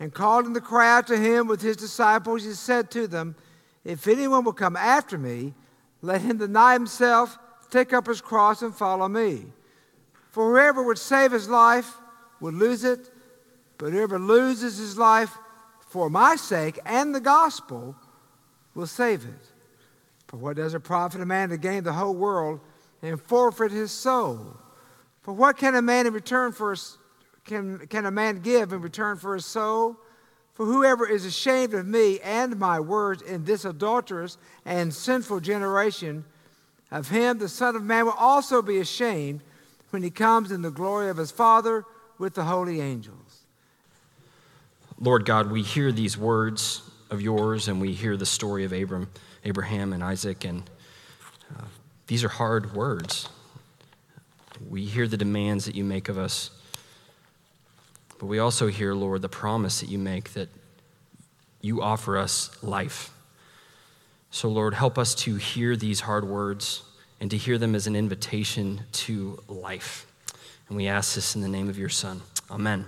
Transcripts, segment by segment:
And calling the crowd to him with his disciples, he said to them, If anyone will come after me, let him deny himself, take up his cross, and follow me. For whoever would save his life would lose it, but whoever loses his life for my sake and the gospel will save it. For what does it profit a man to gain the whole world and forfeit his soul? For what can a man in return for his, can, can a man give in return for his soul? For whoever is ashamed of me and my words in this adulterous and sinful generation, of him the Son of Man will also be ashamed when he comes in the glory of his Father with the holy angels. Lord God, we hear these words of yours and we hear the story of Abram, Abraham and Isaac, and uh, these are hard words. We hear the demands that you make of us, but we also hear, Lord, the promise that you make that you offer us life. So, Lord, help us to hear these hard words and to hear them as an invitation to life. And we ask this in the name of your Son. Amen.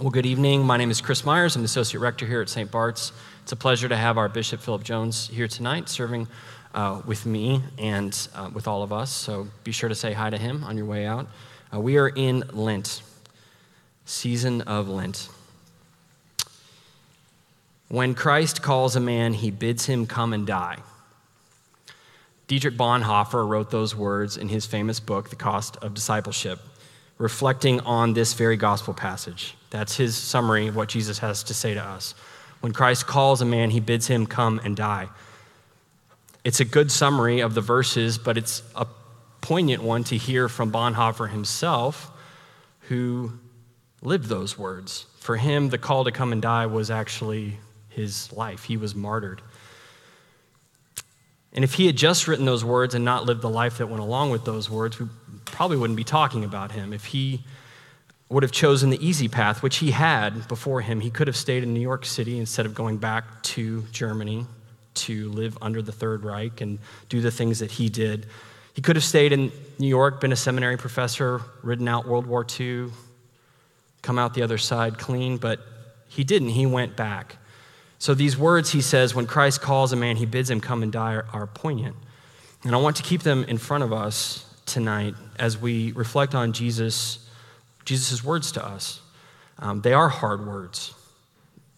Well, good evening. My name is Chris Myers. I'm the Associate Rector here at St. Bart's. It's a pleasure to have our Bishop Philip Jones here tonight serving uh, with me and uh, with all of us. So be sure to say hi to him on your way out. Uh, we are in Lent, season of Lent. When Christ calls a man, he bids him come and die. Dietrich Bonhoeffer wrote those words in his famous book, The Cost of Discipleship, reflecting on this very gospel passage. That's his summary of what Jesus has to say to us. When Christ calls a man, he bids him come and die. It's a good summary of the verses, but it's a poignant one to hear from Bonhoeffer himself, who lived those words. For him, the call to come and die was actually his life, he was martyred. And if he had just written those words and not lived the life that went along with those words, we probably wouldn't be talking about him. If he would have chosen the easy path, which he had before him, he could have stayed in New York City instead of going back to Germany to live under the Third Reich and do the things that he did. He could have stayed in New York, been a seminary professor, ridden out World War II, come out the other side clean, but he didn't. He went back. So these words he says, when Christ calls a man, he bids him come and die, are, are poignant. And I want to keep them in front of us tonight as we reflect on Jesus, Jesus' words to us. Um, they are hard words.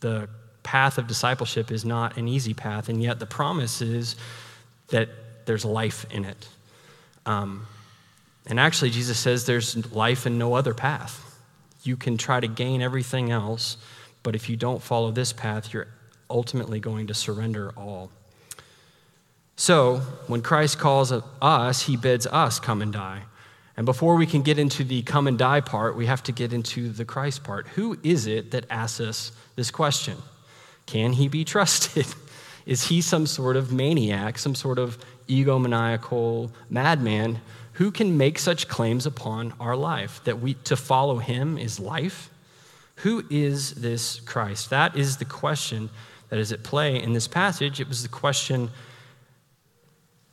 The path of discipleship is not an easy path, and yet the promise is that there's life in it. Um, and actually, Jesus says there's life in no other path. You can try to gain everything else, but if you don't follow this path, you're ultimately going to surrender all. So, when Christ calls us, he bids us come and die. And before we can get into the come and die part, we have to get into the Christ part. Who is it that asks us this question? Can he be trusted? Is he some sort of maniac, some sort of egomaniacal madman who can make such claims upon our life that we to follow him is life? Who is this Christ? That is the question that is at play in this passage. It was the question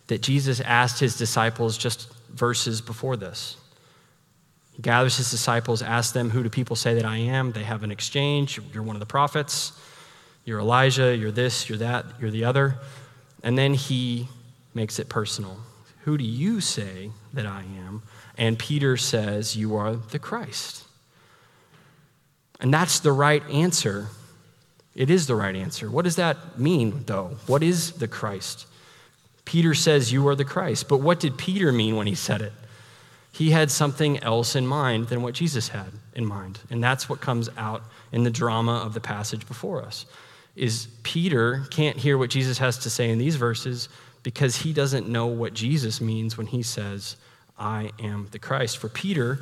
that Jesus asked his disciples just verses before this. He gathers his disciples, asks them, Who do people say that I am? They have an exchange. You're one of the prophets. You're Elijah. You're this. You're that. You're the other. And then he makes it personal. Who do you say that I am? And Peter says, You are the Christ. And that's the right answer it is the right answer. What does that mean, though? What is the Christ? Peter says, You are the Christ. But what did Peter mean when he said it? He had something else in mind than what Jesus had in mind. And that's what comes out in the drama of the passage before us. Is Peter can't hear what Jesus has to say in these verses because he doesn't know what Jesus means when he says, I am the Christ. For Peter,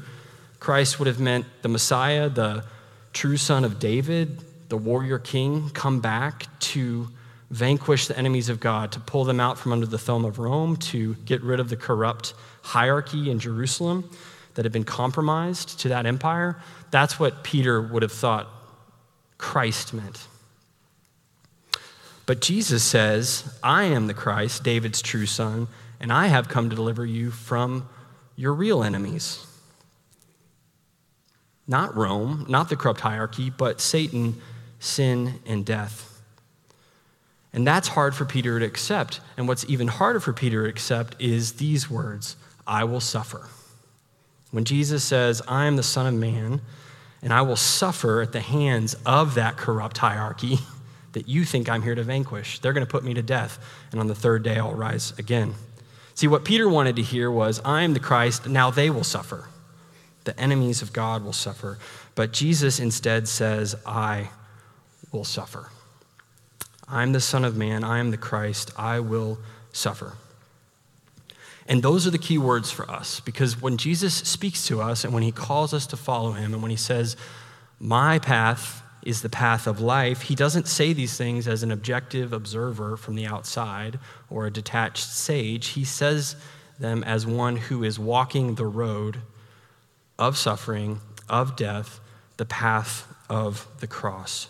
Christ would have meant the Messiah, the true son of David, the warrior king, come back to vanquish the enemies of God, to pull them out from under the thumb of Rome, to get rid of the corrupt hierarchy in Jerusalem that had been compromised to that empire. That's what Peter would have thought Christ meant. But Jesus says, I am the Christ, David's true son, and I have come to deliver you from your real enemies. Not Rome, not the corrupt hierarchy, but Satan, sin, and death. And that's hard for Peter to accept. And what's even harder for Peter to accept is these words I will suffer. When Jesus says, I am the Son of Man, and I will suffer at the hands of that corrupt hierarchy that you think I'm here to vanquish, they're going to put me to death, and on the third day I'll rise again. See, what Peter wanted to hear was, I am the Christ, now they will suffer. The enemies of God will suffer. But Jesus instead says, I will suffer. I'm the Son of Man, I am the Christ, I will suffer. And those are the key words for us because when Jesus speaks to us and when he calls us to follow him and when he says, My path is the path of life, he doesn't say these things as an objective observer from the outside or a detached sage. He says them as one who is walking the road of suffering, of death, the path of the cross.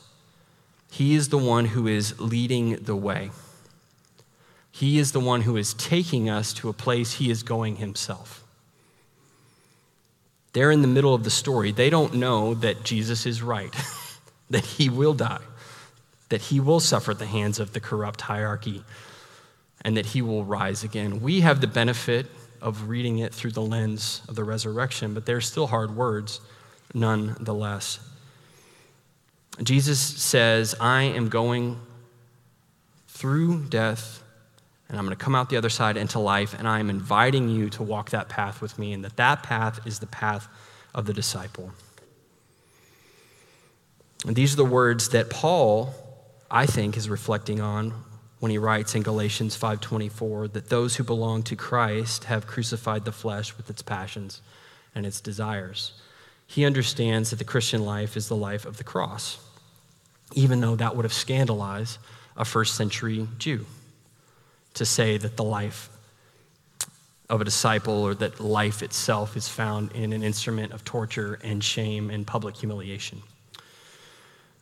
He is the one who is leading the way. He is the one who is taking us to a place he is going himself. They're in the middle of the story. They don't know that Jesus is right, that he will die, that he will suffer at the hands of the corrupt hierarchy, and that he will rise again. We have the benefit of reading it through the lens of the resurrection, but they're still hard words nonetheless. Jesus says, I am going through death and I'm going to come out the other side into life, and I am inviting you to walk that path with me, and that that path is the path of the disciple. And these are the words that Paul, I think, is reflecting on when he writes in Galatians 5:24 that those who belong to Christ have crucified the flesh with its passions and its desires. He understands that the Christian life is the life of the cross even though that would have scandalized a first century Jew to say that the life of a disciple or that life itself is found in an instrument of torture and shame and public humiliation.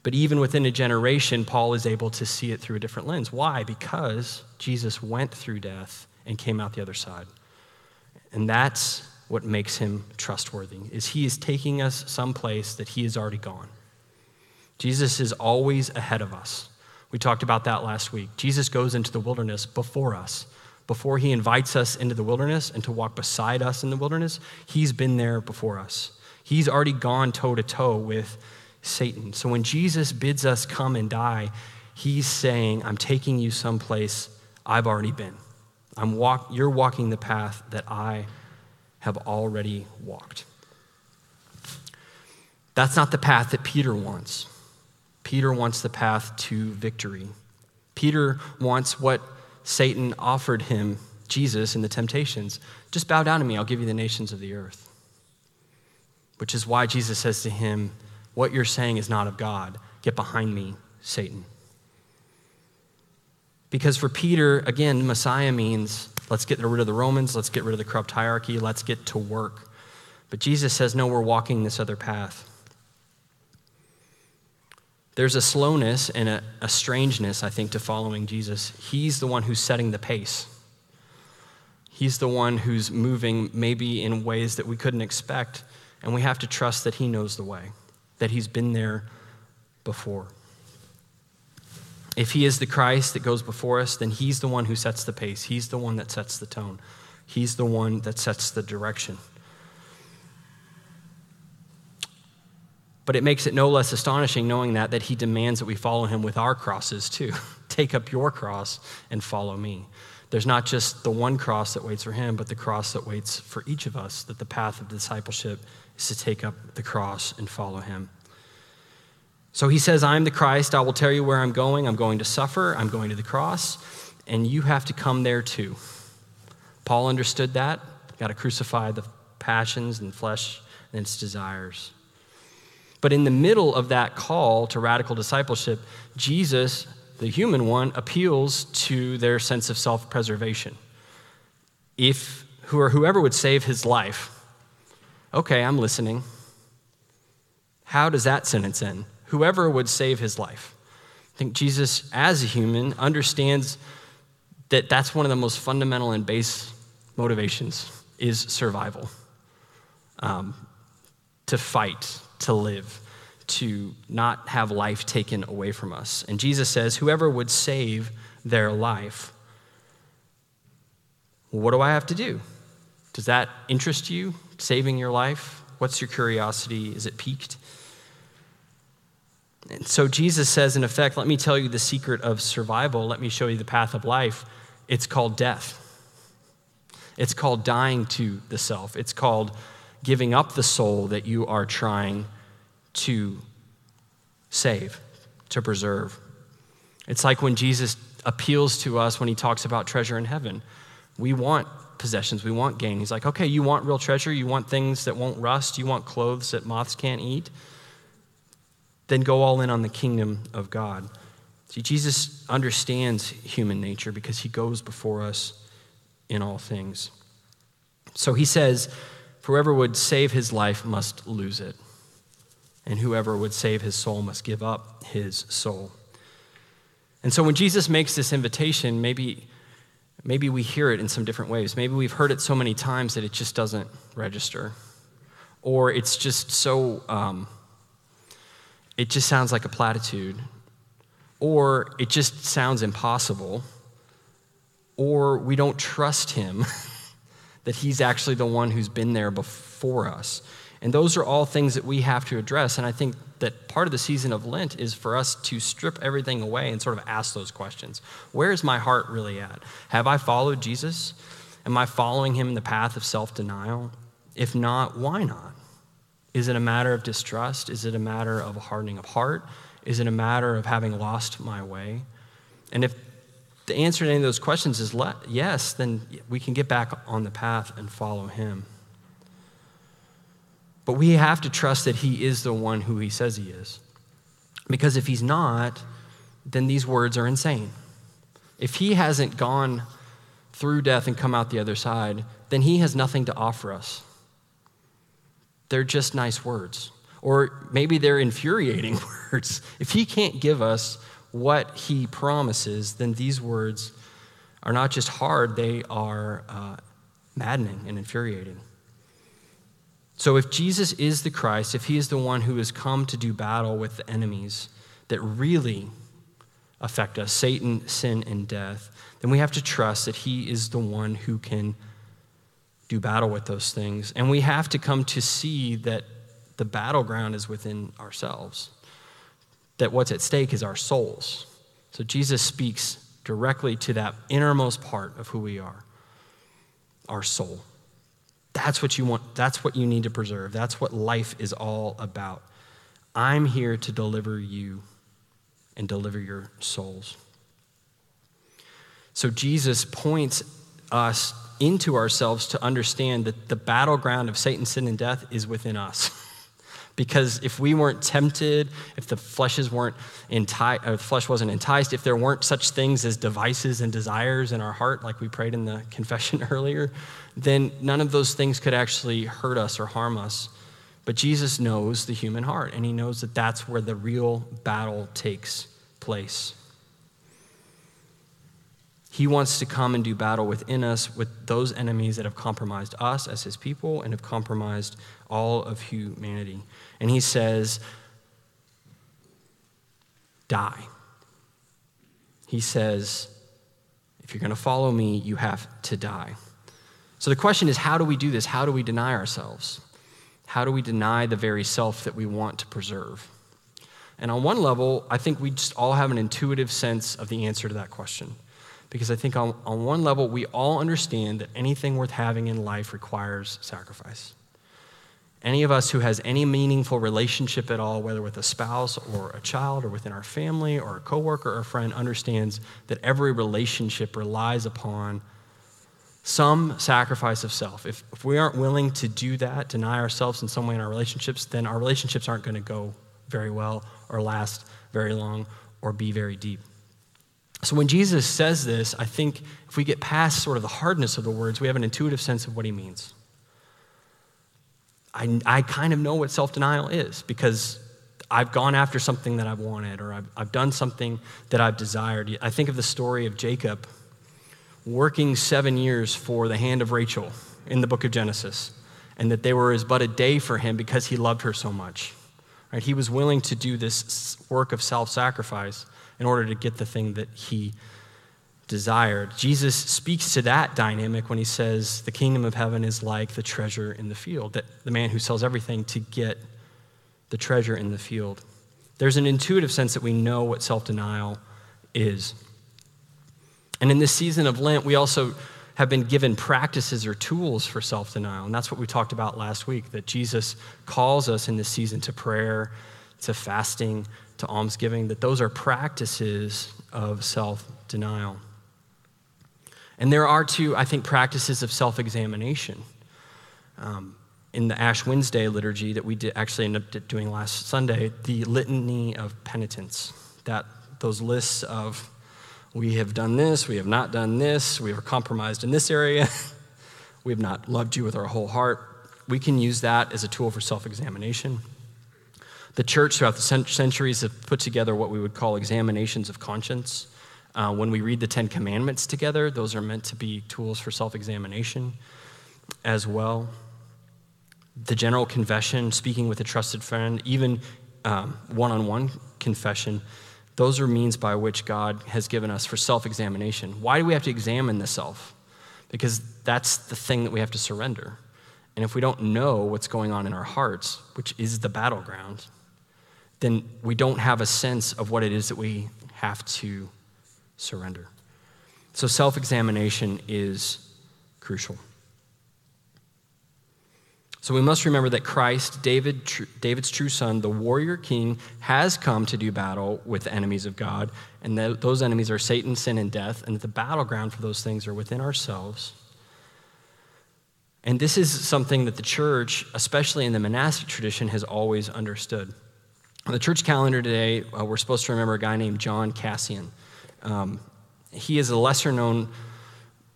But even within a generation, Paul is able to see it through a different lens. Why? Because Jesus went through death and came out the other side. And that's what makes him trustworthy is he is taking us someplace that he has already gone. Jesus is always ahead of us. We talked about that last week. Jesus goes into the wilderness before us. Before he invites us into the wilderness and to walk beside us in the wilderness, he's been there before us. He's already gone toe to toe with Satan. So when Jesus bids us come and die, he's saying, I'm taking you someplace I've already been. I'm walk, you're walking the path that I have already walked. That's not the path that Peter wants. Peter wants the path to victory. Peter wants what Satan offered him, Jesus, in the temptations. Just bow down to me, I'll give you the nations of the earth. Which is why Jesus says to him, What you're saying is not of God. Get behind me, Satan. Because for Peter, again, Messiah means let's get rid of the Romans, let's get rid of the corrupt hierarchy, let's get to work. But Jesus says, No, we're walking this other path. There's a slowness and a, a strangeness, I think, to following Jesus. He's the one who's setting the pace. He's the one who's moving maybe in ways that we couldn't expect, and we have to trust that He knows the way, that He's been there before. If He is the Christ that goes before us, then He's the one who sets the pace. He's the one that sets the tone. He's the one that sets the direction. But it makes it no less astonishing knowing that, that he demands that we follow him with our crosses too. Take up your cross and follow me. There's not just the one cross that waits for him, but the cross that waits for each of us, that the path of discipleship is to take up the cross and follow him. So he says, I'm the Christ. I will tell you where I'm going. I'm going to suffer. I'm going to the cross. And you have to come there too. Paul understood that. Got to crucify the passions and flesh and its desires. But in the middle of that call to radical discipleship, Jesus, the human one, appeals to their sense of self preservation. If who or whoever would save his life, okay, I'm listening. How does that sentence end? Whoever would save his life. I think Jesus, as a human, understands that that's one of the most fundamental and base motivations is survival. Um, to fight, to live, to not have life taken away from us. And Jesus says, Whoever would save their life, what do I have to do? Does that interest you, saving your life? What's your curiosity? Is it piqued? And so Jesus says, in effect, let me tell you the secret of survival. Let me show you the path of life. It's called death. It's called dying to the self. It's called giving up the soul that you are trying to save, to preserve. It's like when Jesus appeals to us when he talks about treasure in heaven. We want possessions, we want gain. He's like, okay, you want real treasure, you want things that won't rust, you want clothes that moths can't eat, then go all in on the kingdom of God. See, Jesus understands human nature because he goes before us in all things. So he says, Whoever would save his life must lose it, and whoever would save his soul must give up his soul. And so when Jesus makes this invitation, maybe, maybe we hear it in some different ways. Maybe we've heard it so many times that it just doesn't register. Or it's just so, um, it just sounds like a platitude. Or it just sounds impossible. Or we don't trust him. that He's actually the one who's been there before us. And those are all things that we have to address. And I think that part of the season of Lent is for us to strip everything away and sort of ask those questions. Where is my heart really at? Have I followed Jesus? Am I following him in the path of self denial? If not, why not? Is it a matter of distrust? Is it a matter of a hardening of heart? Is it a matter of having lost my way? And if the answer to any of those questions is yes, then we can get back on the path and follow him. But we have to trust that he is the one who he says he is. Because if he's not, then these words are insane. If he hasn't gone through death and come out the other side, then he has nothing to offer us. They're just nice words. Or maybe they're infuriating words. If he can't give us what he promises, then these words are not just hard, they are uh, maddening and infuriating. So, if Jesus is the Christ, if he is the one who has come to do battle with the enemies that really affect us Satan, sin, and death then we have to trust that he is the one who can do battle with those things. And we have to come to see that the battleground is within ourselves that what's at stake is our souls. So Jesus speaks directly to that innermost part of who we are our soul. That's what you want, that's what you need to preserve. That's what life is all about. I'm here to deliver you and deliver your souls. So Jesus points us into ourselves to understand that the battleground of Satan, sin, and death is within us. Because if we weren't tempted, if the fleshes weren't or the flesh wasn't enticed, if there weren't such things as devices and desires in our heart, like we prayed in the confession earlier, then none of those things could actually hurt us or harm us. But Jesus knows the human heart, and he knows that that's where the real battle takes place. He wants to come and do battle within us with those enemies that have compromised us as his people and have compromised all of humanity. And he says, Die. He says, If you're going to follow me, you have to die. So the question is, how do we do this? How do we deny ourselves? How do we deny the very self that we want to preserve? And on one level, I think we just all have an intuitive sense of the answer to that question. Because I think on, on one level, we all understand that anything worth having in life requires sacrifice. Any of us who has any meaningful relationship at all, whether with a spouse or a child or within our family or a coworker or a friend, understands that every relationship relies upon some sacrifice of self. If, if we aren't willing to do that, deny ourselves in some way in our relationships, then our relationships aren't going to go very well or last very long or be very deep. So when Jesus says this, I think if we get past sort of the hardness of the words, we have an intuitive sense of what he means. I, I kind of know what self denial is because I've gone after something that I've wanted or I've, I've done something that I've desired. I think of the story of Jacob working seven years for the hand of Rachel in the book of Genesis, and that they were as but a day for him because he loved her so much. Right? He was willing to do this work of self sacrifice in order to get the thing that he desired. Jesus speaks to that dynamic when he says, The kingdom of heaven is like the treasure in the field, that the man who sells everything to get the treasure in the field. There's an intuitive sense that we know what self denial is. And in this season of Lent, we also have been given practices or tools for self denial. And that's what we talked about last week that Jesus calls us in this season to prayer, to fasting, to almsgiving, that those are practices of self denial. And there are two, I think, practices of self examination. Um, in the Ash Wednesday liturgy that we did actually ended up doing last Sunday, the litany of penitence, that those lists of we have done this, we have not done this, we have compromised in this area, we have not loved you with our whole heart. We can use that as a tool for self examination. The church throughout the centuries have put together what we would call examinations of conscience. Uh, when we read the Ten Commandments together, those are meant to be tools for self examination as well. The general confession, speaking with a trusted friend, even one on one confession, those are means by which God has given us for self examination. Why do we have to examine the self? Because that's the thing that we have to surrender. And if we don't know what's going on in our hearts, which is the battleground, then we don't have a sense of what it is that we have to surrender. So self examination is crucial. So we must remember that Christ, David, David's true son, the warrior king, has come to do battle with the enemies of God. And that those enemies are Satan, sin, and death. And that the battleground for those things are within ourselves. And this is something that the church, especially in the monastic tradition, has always understood. On the church calendar today, uh, we're supposed to remember a guy named John Cassian. Um, he is a lesser known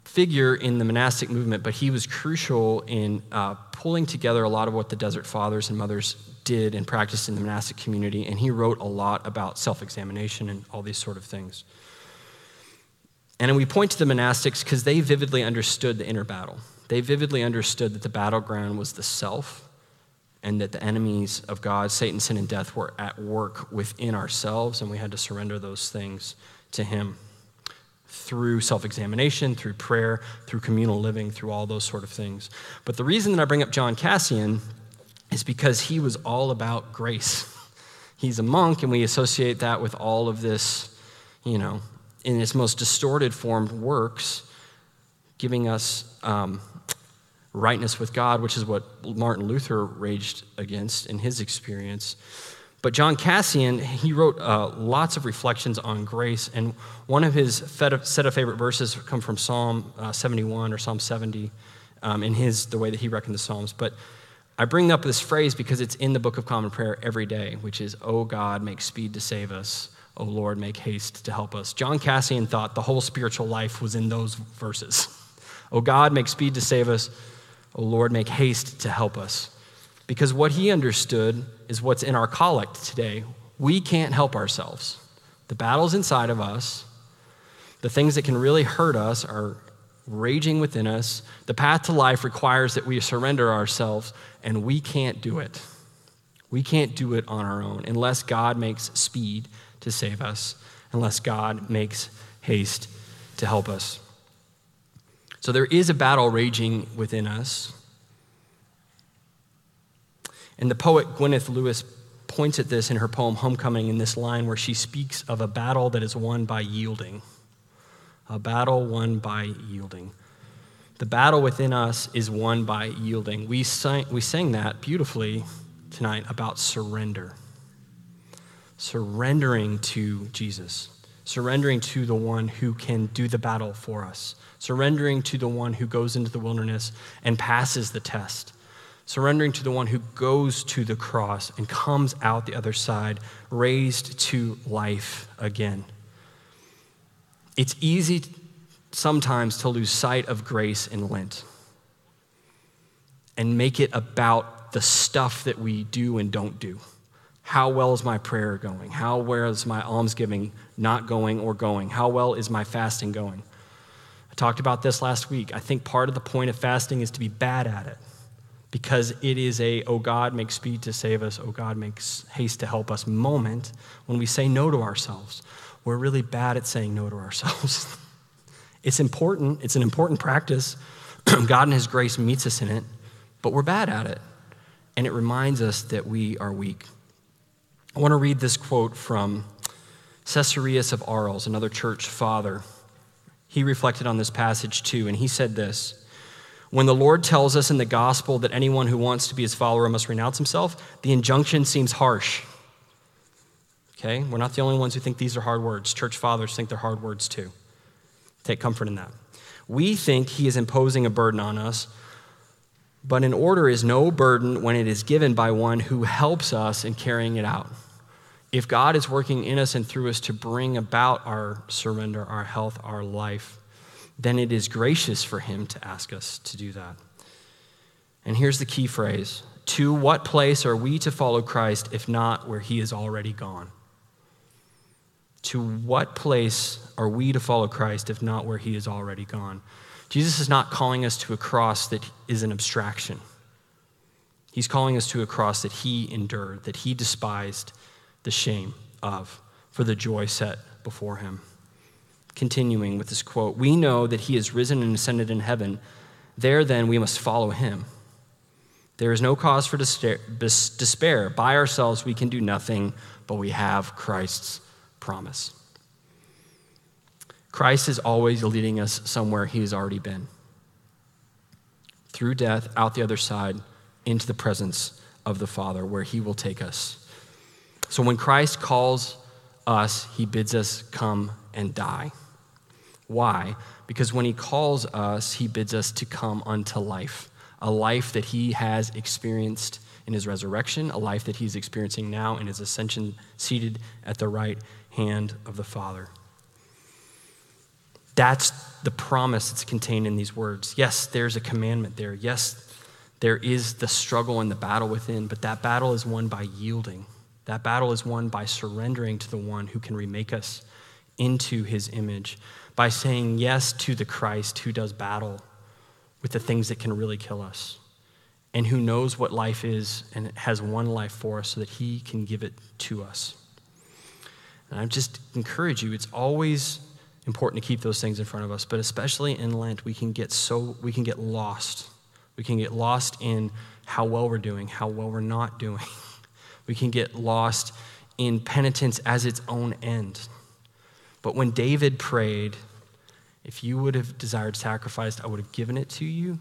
figure in the monastic movement, but he was crucial in uh, pulling together a lot of what the Desert Fathers and Mothers did and practiced in the monastic community, and he wrote a lot about self examination and all these sort of things. And we point to the monastics because they vividly understood the inner battle. They vividly understood that the battleground was the self and that the enemies of God, Satan, sin, and death, were at work within ourselves, and we had to surrender those things to Him through self examination, through prayer, through communal living, through all those sort of things. But the reason that I bring up John Cassian is because he was all about grace. He's a monk, and we associate that with all of this, you know, in its most distorted form, works, giving us um, rightness with God, which is what Martin Luther raged against in his experience. But John Cassian, he wrote uh, lots of reflections on grace, and one of his set of favorite verses come from Psalm uh, 71 or Psalm 70 um, in his, the way that he reckoned the Psalms. But I bring up this phrase because it's in the Book of Common Prayer every day, which is, O God, make speed to save us. O Lord, make haste to help us. John Cassian thought the whole spiritual life was in those verses. O God, make speed to save us. O Lord, make haste to help us. Because what he understood is what's in our collect today. We can't help ourselves. The battle's inside of us. The things that can really hurt us are raging within us. The path to life requires that we surrender ourselves, and we can't do it. We can't do it on our own unless God makes speed to save us, unless God makes haste to help us. So there is a battle raging within us. And the poet Gwyneth Lewis points at this in her poem Homecoming in this line where she speaks of a battle that is won by yielding. A battle won by yielding. The battle within us is won by yielding. We sang, we sang that beautifully tonight about surrender. Surrendering to Jesus, surrendering to the one who can do the battle for us, surrendering to the one who goes into the wilderness and passes the test, surrendering to the one who goes to the cross and comes out the other side, raised to life again. It's easy sometimes to lose sight of grace in Lent and make it about the stuff that we do and don't do. How well is my prayer going? How well is my almsgiving not going or going? How well is my fasting going? I talked about this last week. I think part of the point of fasting is to be bad at it because it is a, oh God, make speed to save us, oh God, makes haste to help us moment when we say no to ourselves. We're really bad at saying no to ourselves. it's important, it's an important practice. God in His grace meets us in it, but we're bad at it. And it reminds us that we are weak. I want to read this quote from Caesarius of Arles, another church father. He reflected on this passage too, and he said this When the Lord tells us in the gospel that anyone who wants to be his follower must renounce himself, the injunction seems harsh. Okay? We're not the only ones who think these are hard words. Church fathers think they're hard words too. Take comfort in that. We think he is imposing a burden on us, but an order is no burden when it is given by one who helps us in carrying it out. If God is working in us and through us to bring about our surrender, our health, our life, then it is gracious for him to ask us to do that. And here's the key phrase To what place are we to follow Christ if not where he is already gone? To what place are we to follow Christ if not where he is already gone? Jesus is not calling us to a cross that is an abstraction. He's calling us to a cross that he endured, that he despised the shame of for the joy set before him. Continuing with this quote We know that he is risen and ascended in heaven. There, then, we must follow him. There is no cause for despair. By ourselves, we can do nothing, but we have Christ's promise. Christ is always leading us somewhere he has already been through death, out the other side, into the presence of the Father, where he will take us. So when Christ calls us, he bids us come and die. Why? Because when he calls us, he bids us to come unto life, a life that he has experienced in his resurrection, a life that he's experiencing now in his ascension, seated at the right hand of the Father. That's the promise that's contained in these words. Yes, there's a commandment there. Yes, there is the struggle and the battle within, but that battle is won by yielding. That battle is won by surrendering to the one who can remake us into his image, by saying yes to the Christ who does battle with the things that can really kill us, and who knows what life is and has one life for us so that he can give it to us. And I just encourage you, it's always important to keep those things in front of us, but especially in Lent, we can get so we can get lost. We can get lost in how well we're doing, how well we're not doing. We can get lost in penitence as its own end. But when David prayed, if you would have desired sacrifice, I would have given it to you.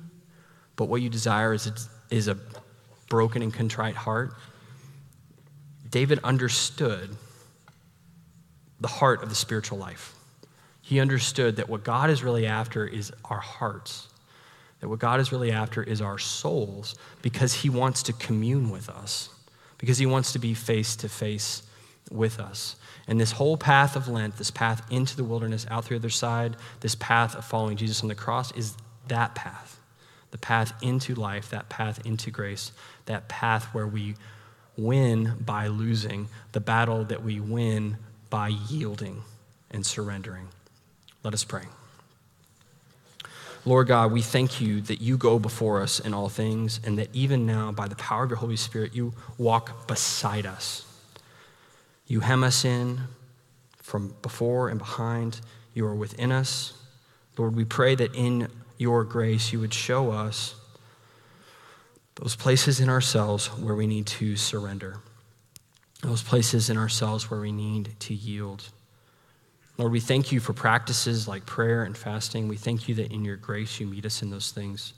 But what you desire is a, is a broken and contrite heart. David understood the heart of the spiritual life. He understood that what God is really after is our hearts, that what God is really after is our souls, because He wants to commune with us, because He wants to be face to face with us. And this whole path of Lent, this path into the wilderness, out the other side, this path of following Jesus on the cross is that path. The path into life, that path into grace, that path where we win by losing, the battle that we win by yielding and surrendering. Let us pray. Lord God, we thank you that you go before us in all things, and that even now, by the power of your Holy Spirit, you walk beside us. You hem us in from before and behind. You are within us. Lord, we pray that in your grace you would show us those places in ourselves where we need to surrender, those places in ourselves where we need to yield. Lord, we thank you for practices like prayer and fasting. We thank you that in your grace you meet us in those things.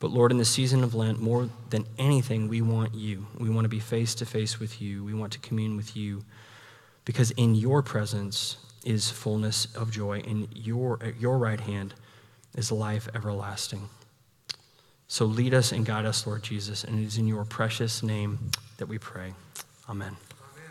But Lord, in the season of Lent, more than anything, we want you. We want to be face to face with you. We want to commune with you because in your presence is fullness of joy. In your, your right hand is life everlasting. So lead us and guide us, Lord Jesus. And it is in your precious name that we pray. Amen.